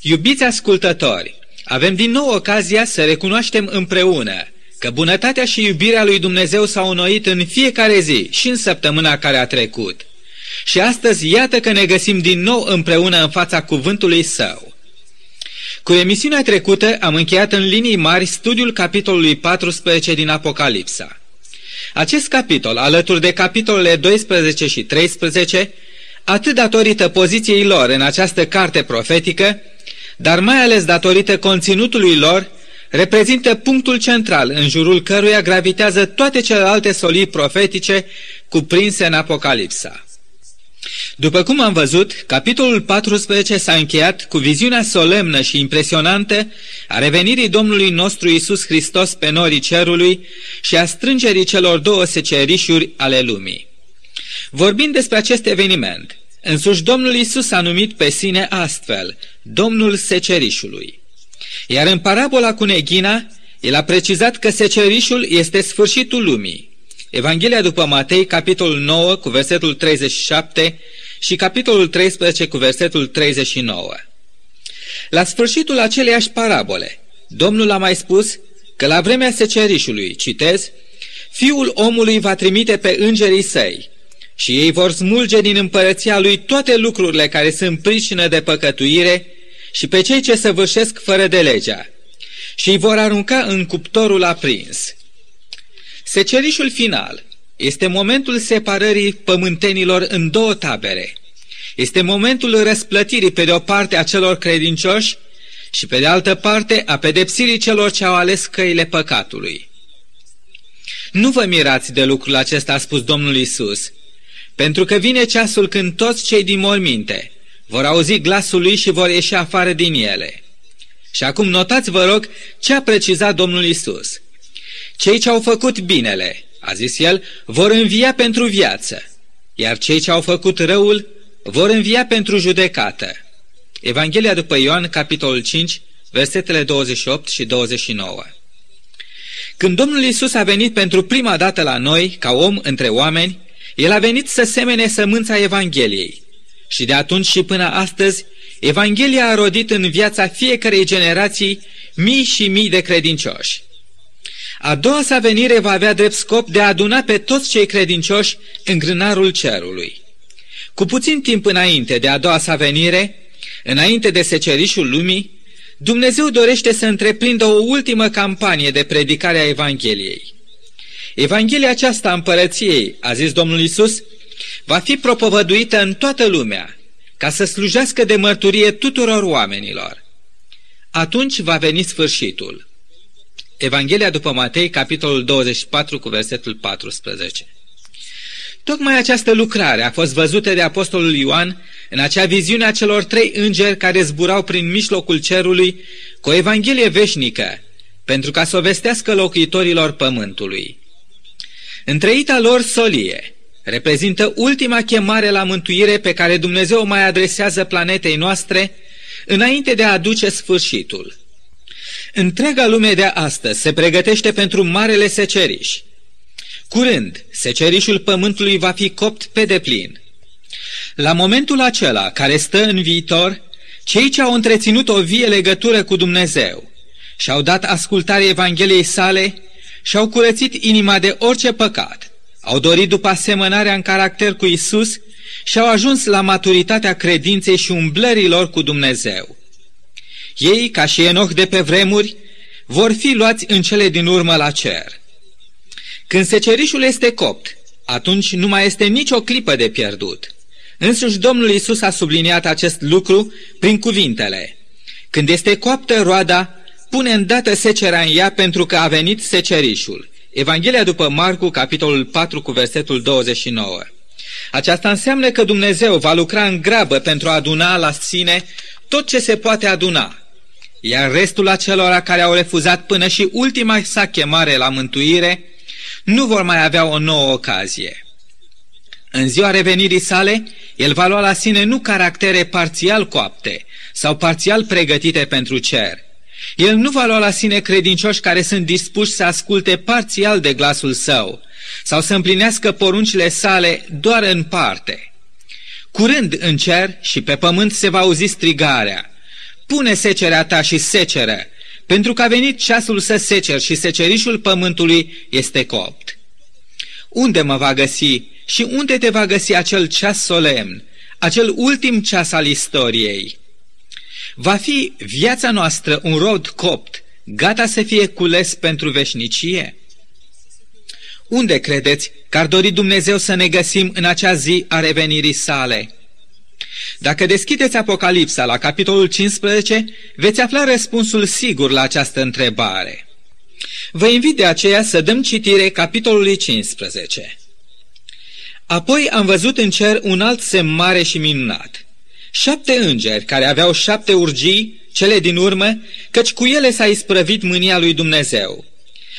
Iubiți ascultători, avem din nou ocazia să recunoaștem împreună că bunătatea și iubirea lui Dumnezeu s-au înnoit în fiecare zi și în săptămâna care a trecut. Și astăzi iată că ne găsim din nou împreună în fața cuvântului său. Cu emisiunea trecută am încheiat în linii mari studiul capitolului 14 din Apocalipsa. Acest capitol, alături de capitolele 12 și 13, atât datorită poziției lor în această carte profetică, dar mai ales datorită conținutului lor, reprezintă punctul central în jurul căruia gravitează toate celelalte solii profetice cuprinse în Apocalipsa. După cum am văzut, capitolul 14 s-a încheiat cu viziunea solemnă și impresionantă a revenirii Domnului nostru Isus Hristos pe norii cerului și a strângerii celor două secerișuri ale lumii. Vorbind despre acest eveniment, însuși Domnul Isus a numit pe sine astfel, Domnul secerișului. Iar în parabola cu neghina, el a precizat că secerișul este sfârșitul lumii. Evanghelia după Matei, capitolul 9, cu versetul 37 și capitolul 13 cu versetul 39. La sfârșitul aceleiași parabole, Domnul a mai spus că la vremea secerișului, citez, Fiul omului va trimite pe îngerii săi și ei vor smulge din împărăția lui toate lucrurile care sunt pricină de păcătuire și pe cei ce săvârșesc fără de legea și îi vor arunca în cuptorul aprins. Secerișul final este momentul separării pământenilor în două tabere. Este momentul răsplătirii pe de o parte a celor credincioși și pe de altă parte a pedepsirii celor ce au ales căile păcatului. Nu vă mirați de lucrul acesta, a spus Domnul Isus, pentru că vine ceasul când toți cei din morminte vor auzi glasul lui și vor ieși afară din ele. Și acum notați, vă rog, ce a precizat Domnul Isus. Cei ce au făcut binele, a zis el, vor învia pentru viață, iar cei ce au făcut răul vor învia pentru judecată. Evanghelia după Ioan, capitolul 5, versetele 28 și 29. Când Domnul Isus a venit pentru prima dată la noi, ca om între oameni, El a venit să semene sămânța Evangheliei. Și de atunci și până astăzi, Evanghelia a rodit în viața fiecarei generații mii și mii de credincioși. A doua sa venire va avea drept scop de a aduna pe toți cei credincioși în grânarul cerului. Cu puțin timp înainte de a doua sa venire, înainte de secerișul lumii, Dumnezeu dorește să întreprindă o ultimă campanie de predicare a Evangheliei. Evanghelia aceasta a împărăției, a zis Domnul Isus, va fi propovăduită în toată lumea, ca să slujească de mărturie tuturor oamenilor. Atunci va veni sfârșitul. Evanghelia după Matei, capitolul 24, cu versetul 14. Tocmai această lucrare a fost văzută de Apostolul Ioan în acea viziune a celor trei îngeri care zburau prin mijlocul cerului cu o Evanghelie veșnică, pentru ca să o vestească locuitorilor pământului. Întreita lor solie reprezintă ultima chemare la mântuire pe care Dumnezeu mai adresează planetei noastre înainte de a aduce sfârșitul. Întreaga lume de astăzi se pregătește pentru marele seceriș. Curând, secerișul pământului va fi copt pe deplin. La momentul acela, care stă în viitor, cei ce au întreținut o vie legătură cu Dumnezeu și-au dat ascultare Evangheliei sale și-au curățit inima de orice păcat, au dorit după asemănarea în caracter cu Isus și au ajuns la maturitatea credinței și umblărilor cu Dumnezeu. Ei, ca și Enoch de pe vremuri, vor fi luați în cele din urmă la cer. Când secerișul este copt, atunci nu mai este nicio clipă de pierdut. Însuși Domnul Isus a subliniat acest lucru prin cuvintele. Când este coaptă roada, pune îndată secerea în ea pentru că a venit secerișul. Evanghelia după Marcu, capitolul 4, cu versetul 29. Aceasta înseamnă că Dumnezeu va lucra în grabă pentru a aduna la sine tot ce se poate aduna, iar restul acelora care au refuzat până și ultima sa chemare la mântuire nu vor mai avea o nouă ocazie. În ziua revenirii sale, el va lua la sine nu caractere parțial coapte sau parțial pregătite pentru cer. El nu va lua la sine credincioși care sunt dispuși să asculte parțial de glasul său sau să împlinească poruncile sale doar în parte. Curând în cer și pe pământ se va auzi strigarea, pune secerea ta și seceră, pentru că a venit ceasul să secer și secerișul pământului este copt. Unde mă va găsi și unde te va găsi acel ceas solemn, acel ultim ceas al istoriei? Va fi viața noastră un rod copt, gata să fie cules pentru veșnicie? Unde credeți că ar dori Dumnezeu să ne găsim în acea zi a revenirii sale? Dacă deschideți Apocalipsa la capitolul 15, veți afla răspunsul sigur la această întrebare. Vă invit de aceea să dăm citire capitolului 15. Apoi am văzut în cer un alt semn mare și minunat. Șapte îngeri care aveau șapte urgii, cele din urmă, căci cu ele s-a isprăvit mânia lui Dumnezeu.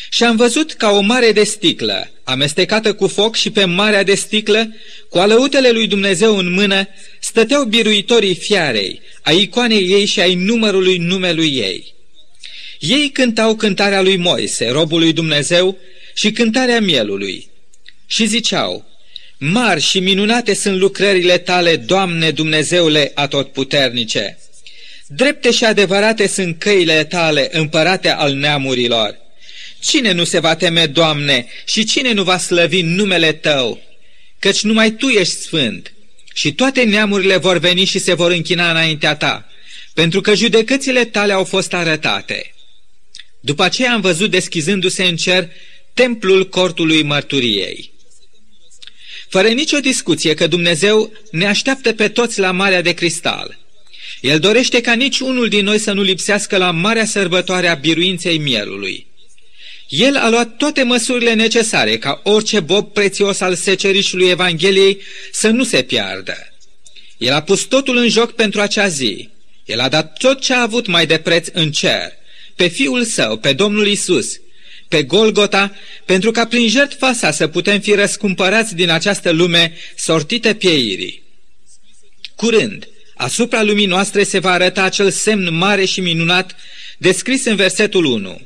Și am văzut ca o mare de sticlă, amestecată cu foc și pe marea de sticlă, cu alăutele lui Dumnezeu în mână, stăteau biruitorii fiarei, a icoanei ei și ai numărului numelui ei. Ei cântau cântarea lui Moise, robul lui Dumnezeu, și cântarea mielului. Și ziceau, Mari și minunate sunt lucrările tale, Doamne Dumnezeule atotputernice! Drepte și adevărate sunt căile tale, împărate al neamurilor! Cine nu se va teme, Doamne, și cine nu va slăvi numele Tău? Căci numai Tu ești sfânt și toate neamurile vor veni și se vor închina înaintea Ta, pentru că judecățile Tale au fost arătate. După aceea am văzut deschizându-se în cer templul cortului mărturiei. Fără nicio discuție că Dumnezeu ne așteaptă pe toți la Marea de Cristal. El dorește ca nici unul din noi să nu lipsească la marea sărbătoare a biruinței mielului. El a luat toate măsurile necesare ca orice bob prețios al secerișului Evangheliei să nu se piardă. El a pus totul în joc pentru acea zi. El a dat tot ce a avut mai de preț în cer, pe Fiul Său, pe Domnul Isus, pe Golgota, pentru ca prin jertfa sa să putem fi răscumpărați din această lume sortită pieirii. Curând, asupra lumii noastre se va arăta acel semn mare și minunat descris în versetul 1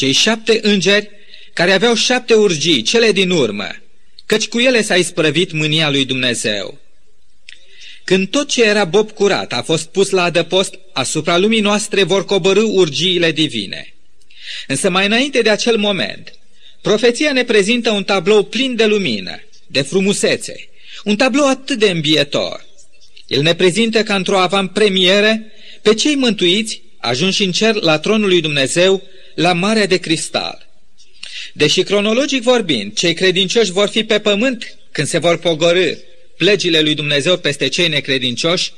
cei șapte îngeri care aveau șapte urgii, cele din urmă, căci cu ele s-a isprăvit mânia lui Dumnezeu. Când tot ce era bob curat a fost pus la adăpost, asupra lumii noastre vor coborâ urgiile divine. Însă mai înainte de acel moment, profeția ne prezintă un tablou plin de lumină, de frumusețe, un tablou atât de îmbietor. El ne prezintă ca într-o avantpremieră pe cei mântuiți, ajunși în cer la tronul lui Dumnezeu, la Marea de Cristal. Deși cronologic vorbind, cei credincioși vor fi pe pământ când se vor pogorâ plegile lui Dumnezeu peste cei necredincioși,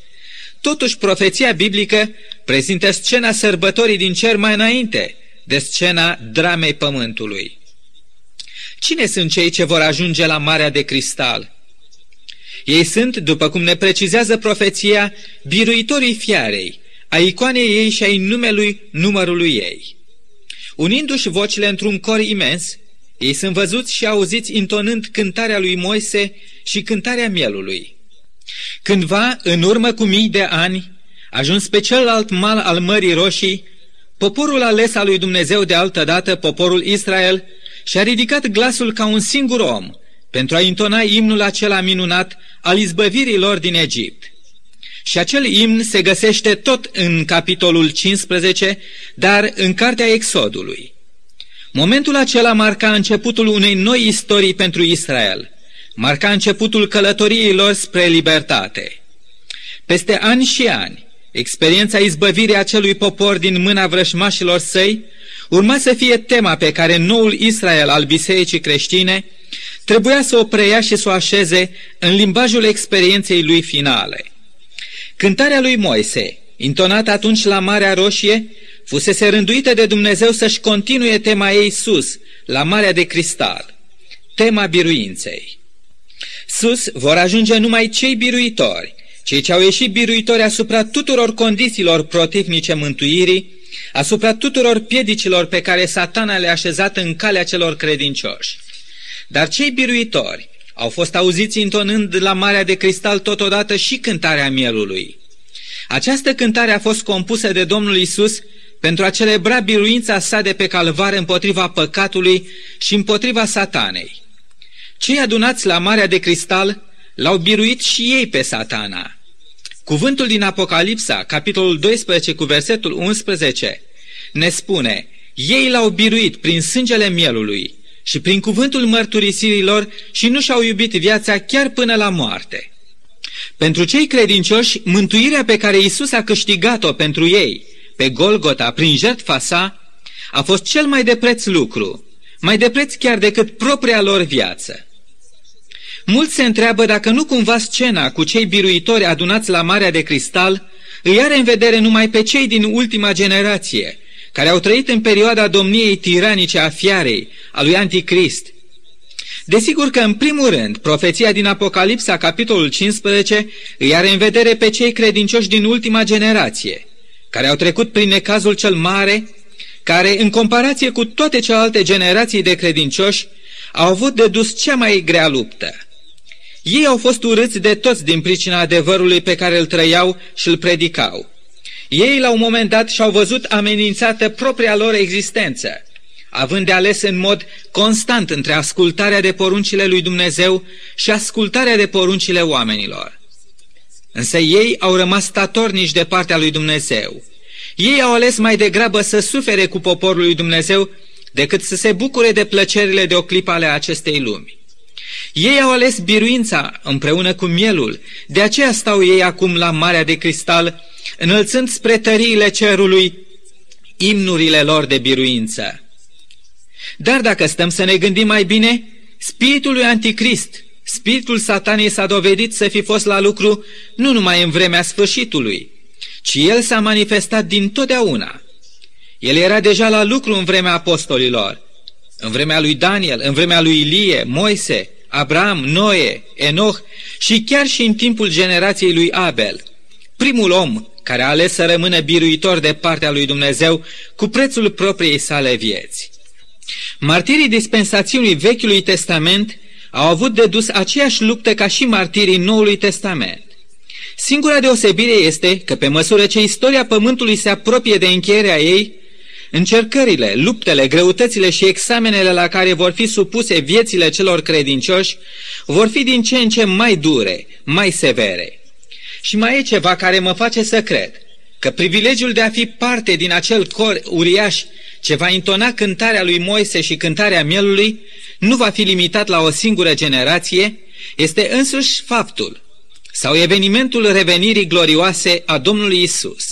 totuși profeția biblică prezintă scena sărbătorii din cer mai înainte de scena dramei pământului. Cine sunt cei ce vor ajunge la Marea de Cristal? Ei sunt, după cum ne precizează profeția, biruitorii fiarei, a icoanei ei și ai numelui numărului ei. Unindu-și vocile într-un cor imens, ei sunt văzuți și auziți intonând cântarea lui Moise și cântarea mielului. Cândva, în urmă cu mii de ani, ajuns pe celălalt mal al Mării Roșii, poporul ales al lui Dumnezeu de altă dată, poporul Israel, și-a ridicat glasul ca un singur om pentru a intona imnul acela minunat al izbăvirii lor din Egipt. Și acel imn se găsește tot în capitolul 15, dar în cartea Exodului. Momentul acela marca începutul unei noi istorii pentru Israel, marca începutul călătoriei lor spre libertate. Peste ani și ani, experiența izbăvirii acelui popor din mâna vrășmașilor săi urma să fie tema pe care noul Israel al bisericii creștine trebuia să o preia și să o așeze în limbajul experienței lui finale. Cântarea lui Moise, intonată atunci la Marea Roșie, fusese rânduită de Dumnezeu să-și continue tema ei sus, la Marea de Cristal, tema biruinței. Sus vor ajunge numai cei biruitori, cei ce au ieșit biruitori asupra tuturor condițiilor protivnice mântuirii, asupra tuturor piedicilor pe care satana le-a așezat în calea celor credincioși. Dar cei biruitori au fost auziți intonând la Marea de Cristal totodată și cântarea mielului. Această cântare a fost compusă de Domnul Isus pentru a celebra biruința sa de pe calvar împotriva păcatului și împotriva satanei. Cei adunați la Marea de Cristal l-au biruit și ei pe satana. Cuvântul din Apocalipsa, capitolul 12 cu versetul 11, ne spune, ei l-au biruit prin sângele mielului și prin cuvântul mărturisirilor și nu și-au iubit viața chiar până la moarte. Pentru cei credincioși, mântuirea pe care Isus a câștigat-o pentru ei pe Golgota prin jertfa sa a fost cel mai de preț lucru, mai de preț chiar decât propria lor viață. Mulți se întreabă dacă nu cumva scena cu cei biruitori adunați la Marea de Cristal îi are în vedere numai pe cei din ultima generație, care au trăit în perioada domniei tiranice a fiarei, a lui Anticrist. Desigur că, în primul rând, profeția din Apocalipsa, capitolul 15, îi are în vedere pe cei credincioși din ultima generație, care au trecut prin necazul cel mare, care, în comparație cu toate celelalte generații de credincioși, au avut de dus cea mai grea luptă. Ei au fost urâți de toți din pricina adevărului pe care îl trăiau și îl predicau. Ei, la un moment dat, și-au văzut amenințată propria lor existență, având de ales în mod constant între ascultarea de poruncile lui Dumnezeu și ascultarea de poruncile oamenilor. Însă ei au rămas statornici de partea lui Dumnezeu. Ei au ales mai degrabă să sufere cu poporul lui Dumnezeu decât să se bucure de plăcerile de o clipă ale acestei lumi. Ei au ales biruința împreună cu mielul, de aceea stau ei acum la Marea de Cristal, înălțând spre tăriile cerului imnurile lor de biruință. Dar dacă stăm să ne gândim mai bine, spiritul lui Anticrist, spiritul sataniei s-a dovedit să fi fost la lucru nu numai în vremea sfârșitului, ci el s-a manifestat din totdeauna. El era deja la lucru în vremea apostolilor, în vremea lui Daniel, în vremea lui Ilie, Moise, Abraham, Noe, Enoch și chiar și în timpul generației lui Abel, primul om care a ales să rămână biruitor de partea lui Dumnezeu cu prețul propriei sale vieți. Martirii dispensațiunii Vechiului Testament au avut de dus aceeași luptă ca și martirii Noului Testament. Singura deosebire este că pe măsură ce istoria Pământului se apropie de încheierea ei, Încercările, luptele, greutățile și examenele la care vor fi supuse viețile celor credincioși vor fi din ce în ce mai dure, mai severe. Și mai e ceva care mă face să cred, că privilegiul de a fi parte din acel cor uriaș ce va intona cântarea lui Moise și cântarea mielului nu va fi limitat la o singură generație, este însuși faptul sau evenimentul revenirii glorioase a Domnului Isus.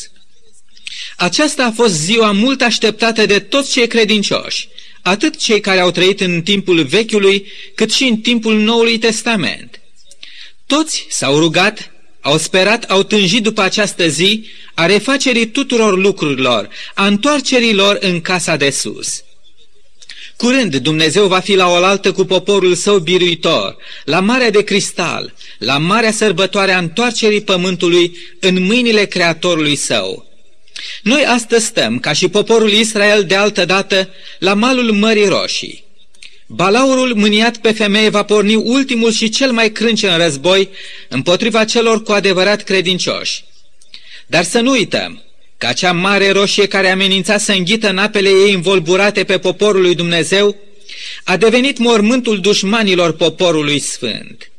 Aceasta a fost ziua mult așteptată de toți cei credincioși, atât cei care au trăit în timpul Vechiului, cât și în timpul Noului Testament. Toți s-au rugat, au sperat, au tânjit după această zi a refacerii tuturor lucrurilor, a întoarcerii lor în casa de sus. Curând Dumnezeu va fi la oaltă cu poporul său biruitor, la Marea de Cristal, la Marea Sărbătoare a întoarcerii pământului în mâinile Creatorului său. Noi astăzi stăm, ca și poporul Israel de altă dată, la malul Mării Roșii. Balaurul mâniat pe femeie va porni ultimul și cel mai crânce în război împotriva celor cu adevărat credincioși. Dar să nu uităm că acea mare roșie care amenința să înghită în apele ei învolburate pe poporul lui Dumnezeu a devenit mormântul dușmanilor poporului sfânt.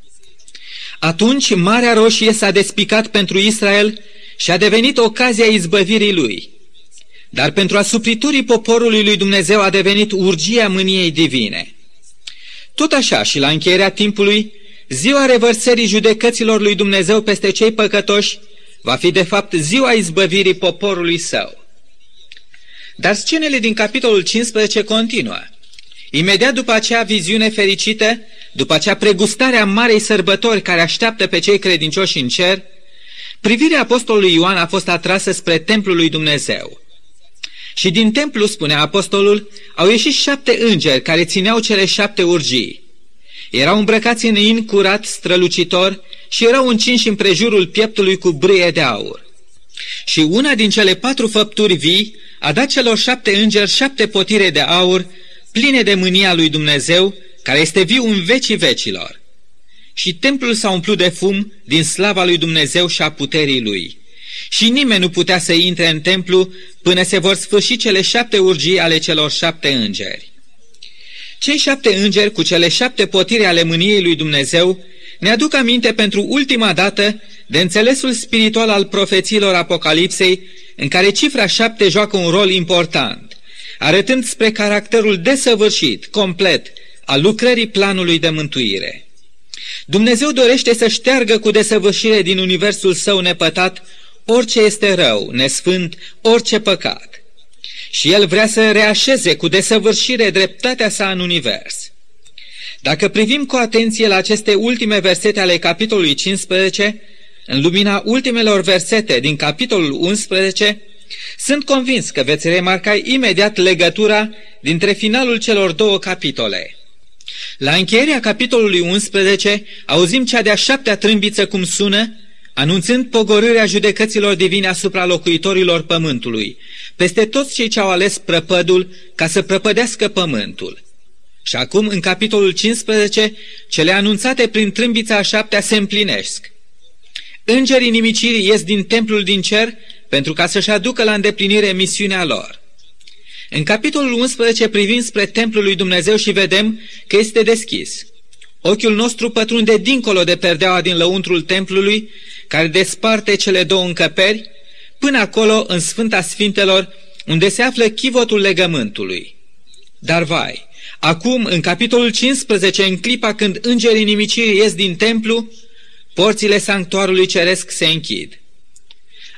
Atunci Marea Roșie s-a despicat pentru Israel și a devenit ocazia izbăvirii lui. Dar pentru asupriturii poporului lui Dumnezeu a devenit urgia mâniei divine. Tot așa și la încheierea timpului, ziua revărsării judecăților lui Dumnezeu peste cei păcătoși va fi de fapt ziua izbăvirii poporului său. Dar scenele din capitolul 15 continuă. Imediat după acea viziune fericită, după acea pregustare a marei sărbători care așteaptă pe cei credincioși în cer, Privirea apostolului Ioan a fost atrasă spre templul lui Dumnezeu. Și din templu, spune apostolul, au ieșit șapte îngeri care țineau cele șapte urgii. Erau îmbrăcați în in curat, strălucitor și erau încinși în prejurul pieptului cu brâie de aur. Și una din cele patru făpturi vii a dat celor șapte îngeri șapte potire de aur, pline de mânia lui Dumnezeu, care este viu în vecii vecilor și templul s-a umplut de fum din slava lui Dumnezeu și a puterii lui. Și nimeni nu putea să intre în templu până se vor sfârși cele șapte urgii ale celor șapte îngeri. Cei șapte îngeri cu cele șapte potiri ale mâniei lui Dumnezeu ne aduc aminte pentru ultima dată de înțelesul spiritual al profețiilor Apocalipsei, în care cifra șapte joacă un rol important, arătând spre caracterul desăvârșit, complet, al lucrării planului de mântuire. Dumnezeu dorește să șteargă cu desăvârșire din universul său nepătat orice este rău, nesfânt, orice păcat. Și El vrea să reașeze cu desăvârșire dreptatea sa în univers. Dacă privim cu atenție la aceste ultime versete ale capitolului 15, în lumina ultimelor versete din capitolul 11, sunt convins că veți remarca imediat legătura dintre finalul celor două capitole. La încheierea capitolului 11 auzim cea de-a șaptea trâmbiță cum sună, anunțând pogorârea judecăților divine asupra locuitorilor pământului, peste toți cei ce au ales prăpădul ca să prăpădească pământul. Și acum, în capitolul 15, cele anunțate prin trâmbița a șaptea se împlinesc. Îngerii nimicirii ies din templul din cer pentru ca să-și aducă la îndeplinire misiunea lor. În capitolul 11 privim spre templul lui Dumnezeu și vedem că este deschis. Ochiul nostru pătrunde dincolo de perdeaua din lăuntrul templului, care desparte cele două încăperi, până acolo în Sfânta Sfintelor, unde se află chivotul legământului. Dar vai, acum, în capitolul 15, în clipa când îngerii nimicirii ies din templu, porțile sanctuarului ceresc se închid.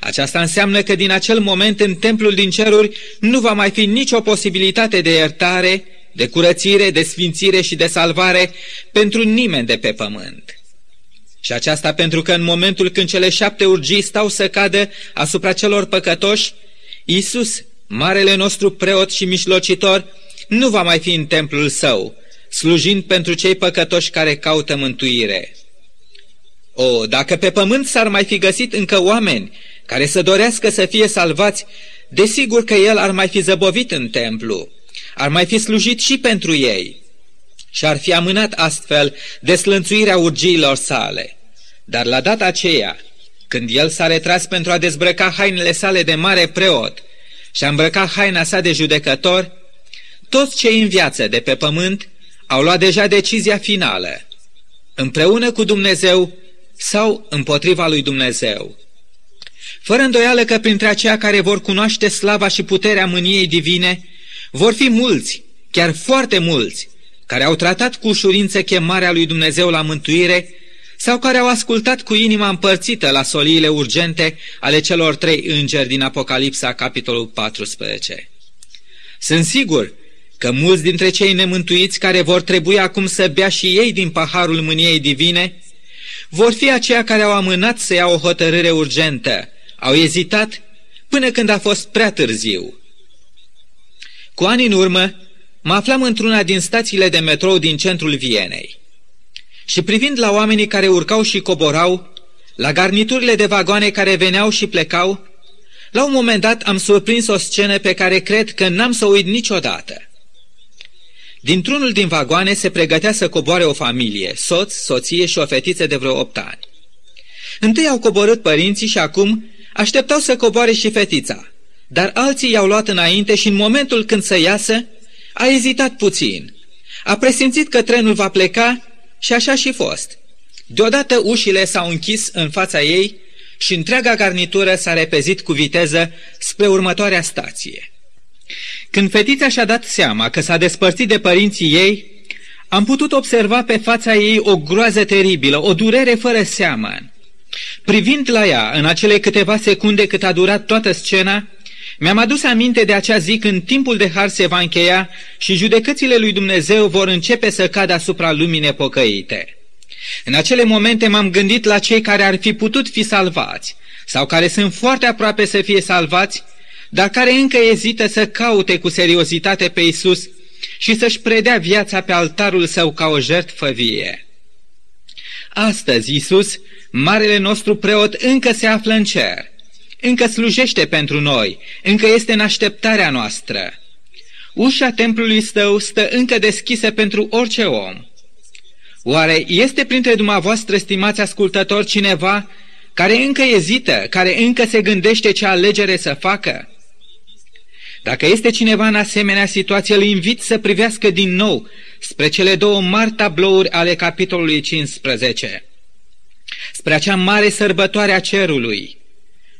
Aceasta înseamnă că din acel moment în templul din ceruri nu va mai fi nicio posibilitate de iertare, de curățire, de sfințire și de salvare pentru nimeni de pe pământ. Și aceasta pentru că în momentul când cele șapte urgii stau să cadă asupra celor păcătoși, Iisus, marele nostru preot și mișlocitor, nu va mai fi în templul său, slujind pentru cei păcătoși care caută mântuire. O, dacă pe pământ s-ar mai fi găsit încă oameni care să dorească să fie salvați, desigur că el ar mai fi zăbovit în templu, ar mai fi slujit și pentru ei și ar fi amânat astfel deslănțuirea urgiilor sale. Dar la data aceea, când el s-a retras pentru a dezbrăca hainele sale de mare preot și a îmbrăcat haina sa de judecător, toți cei în viață de pe pământ au luat deja decizia finală, împreună cu Dumnezeu sau împotriva lui Dumnezeu. Fără îndoială că printre aceia care vor cunoaște slava și puterea mâniei divine, vor fi mulți, chiar foarte mulți, care au tratat cu ușurință chemarea lui Dumnezeu la mântuire sau care au ascultat cu inima împărțită la soliile urgente ale celor trei îngeri din Apocalipsa, capitolul 14. Sunt sigur că mulți dintre cei nemântuiți care vor trebui acum să bea și ei din paharul mâniei divine, vor fi aceia care au amânat să ia o hotărâre urgentă, au ezitat până când a fost prea târziu. Cu ani în urmă, mă aflam într-una din stațiile de metrou din centrul Vienei. Și privind la oamenii care urcau și coborau, la garniturile de vagoane care veneau și plecau, la un moment dat am surprins o scenă pe care cred că n-am să o uit niciodată. Dintr-unul din vagoane se pregătea să coboare o familie, soț, soție și o fetiță de vreo opt ani. Întâi au coborât părinții și acum așteptau să coboare și fetița, dar alții i-au luat înainte și în momentul când să iasă, a ezitat puțin. A presimțit că trenul va pleca și așa și fost. Deodată ușile s-au închis în fața ei și întreaga garnitură s-a repezit cu viteză spre următoarea stație. Când fetița și-a dat seama că s-a despărțit de părinții ei, am putut observa pe fața ei o groază teribilă, o durere fără seamăn. Privind la ea în acele câteva secunde cât a durat toată scena, mi-am adus aminte de acea zi când timpul de har se va încheia și judecățile lui Dumnezeu vor începe să cadă asupra lumii nepocăite. În acele momente m-am gândit la cei care ar fi putut fi salvați sau care sunt foarte aproape să fie salvați, dar care încă ezită să caute cu seriozitate pe Isus și să-și predea viața pe altarul său ca o jertfă vie. Astăzi Isus, marele nostru preot, încă se află în cer, încă slujește pentru noi, încă este în așteptarea noastră. Ușa templului său stă încă deschisă pentru orice om. Oare este printre dumneavoastră, stimați ascultători, cineva care încă ezită, care încă se gândește ce alegere să facă? Dacă este cineva în asemenea situație, îl invit să privească din nou spre cele două mari tablouri ale capitolului 15. spre acea mare sărbătoare a cerului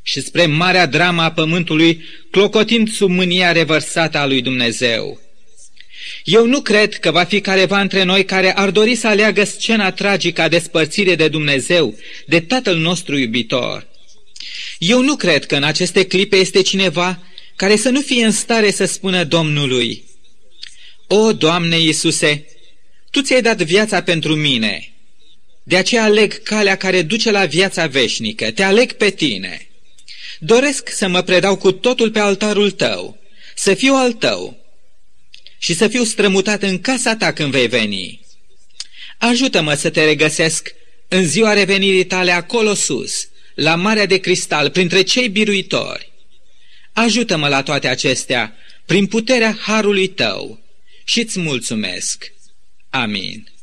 și spre marea drama a pământului, clocotind sub mânia revărsată a lui Dumnezeu. Eu nu cred că va fi careva între noi care ar dori să aleagă scena tragică a despărțirii de Dumnezeu, de Tatăl nostru iubitor. Eu nu cred că în aceste clipe este cineva care să nu fie în stare să spună Domnului, O, Doamne Iisuse, Tu ți-ai dat viața pentru mine, de aceea aleg calea care duce la viața veșnică, te aleg pe tine. Doresc să mă predau cu totul pe altarul tău, să fiu al tău și să fiu strămutat în casa ta când vei veni. Ajută-mă să te regăsesc în ziua revenirii tale acolo sus, la Marea de Cristal, printre cei biruitori. Ajută-mă la toate acestea, prin puterea harului tău, și îți mulțumesc. Amin.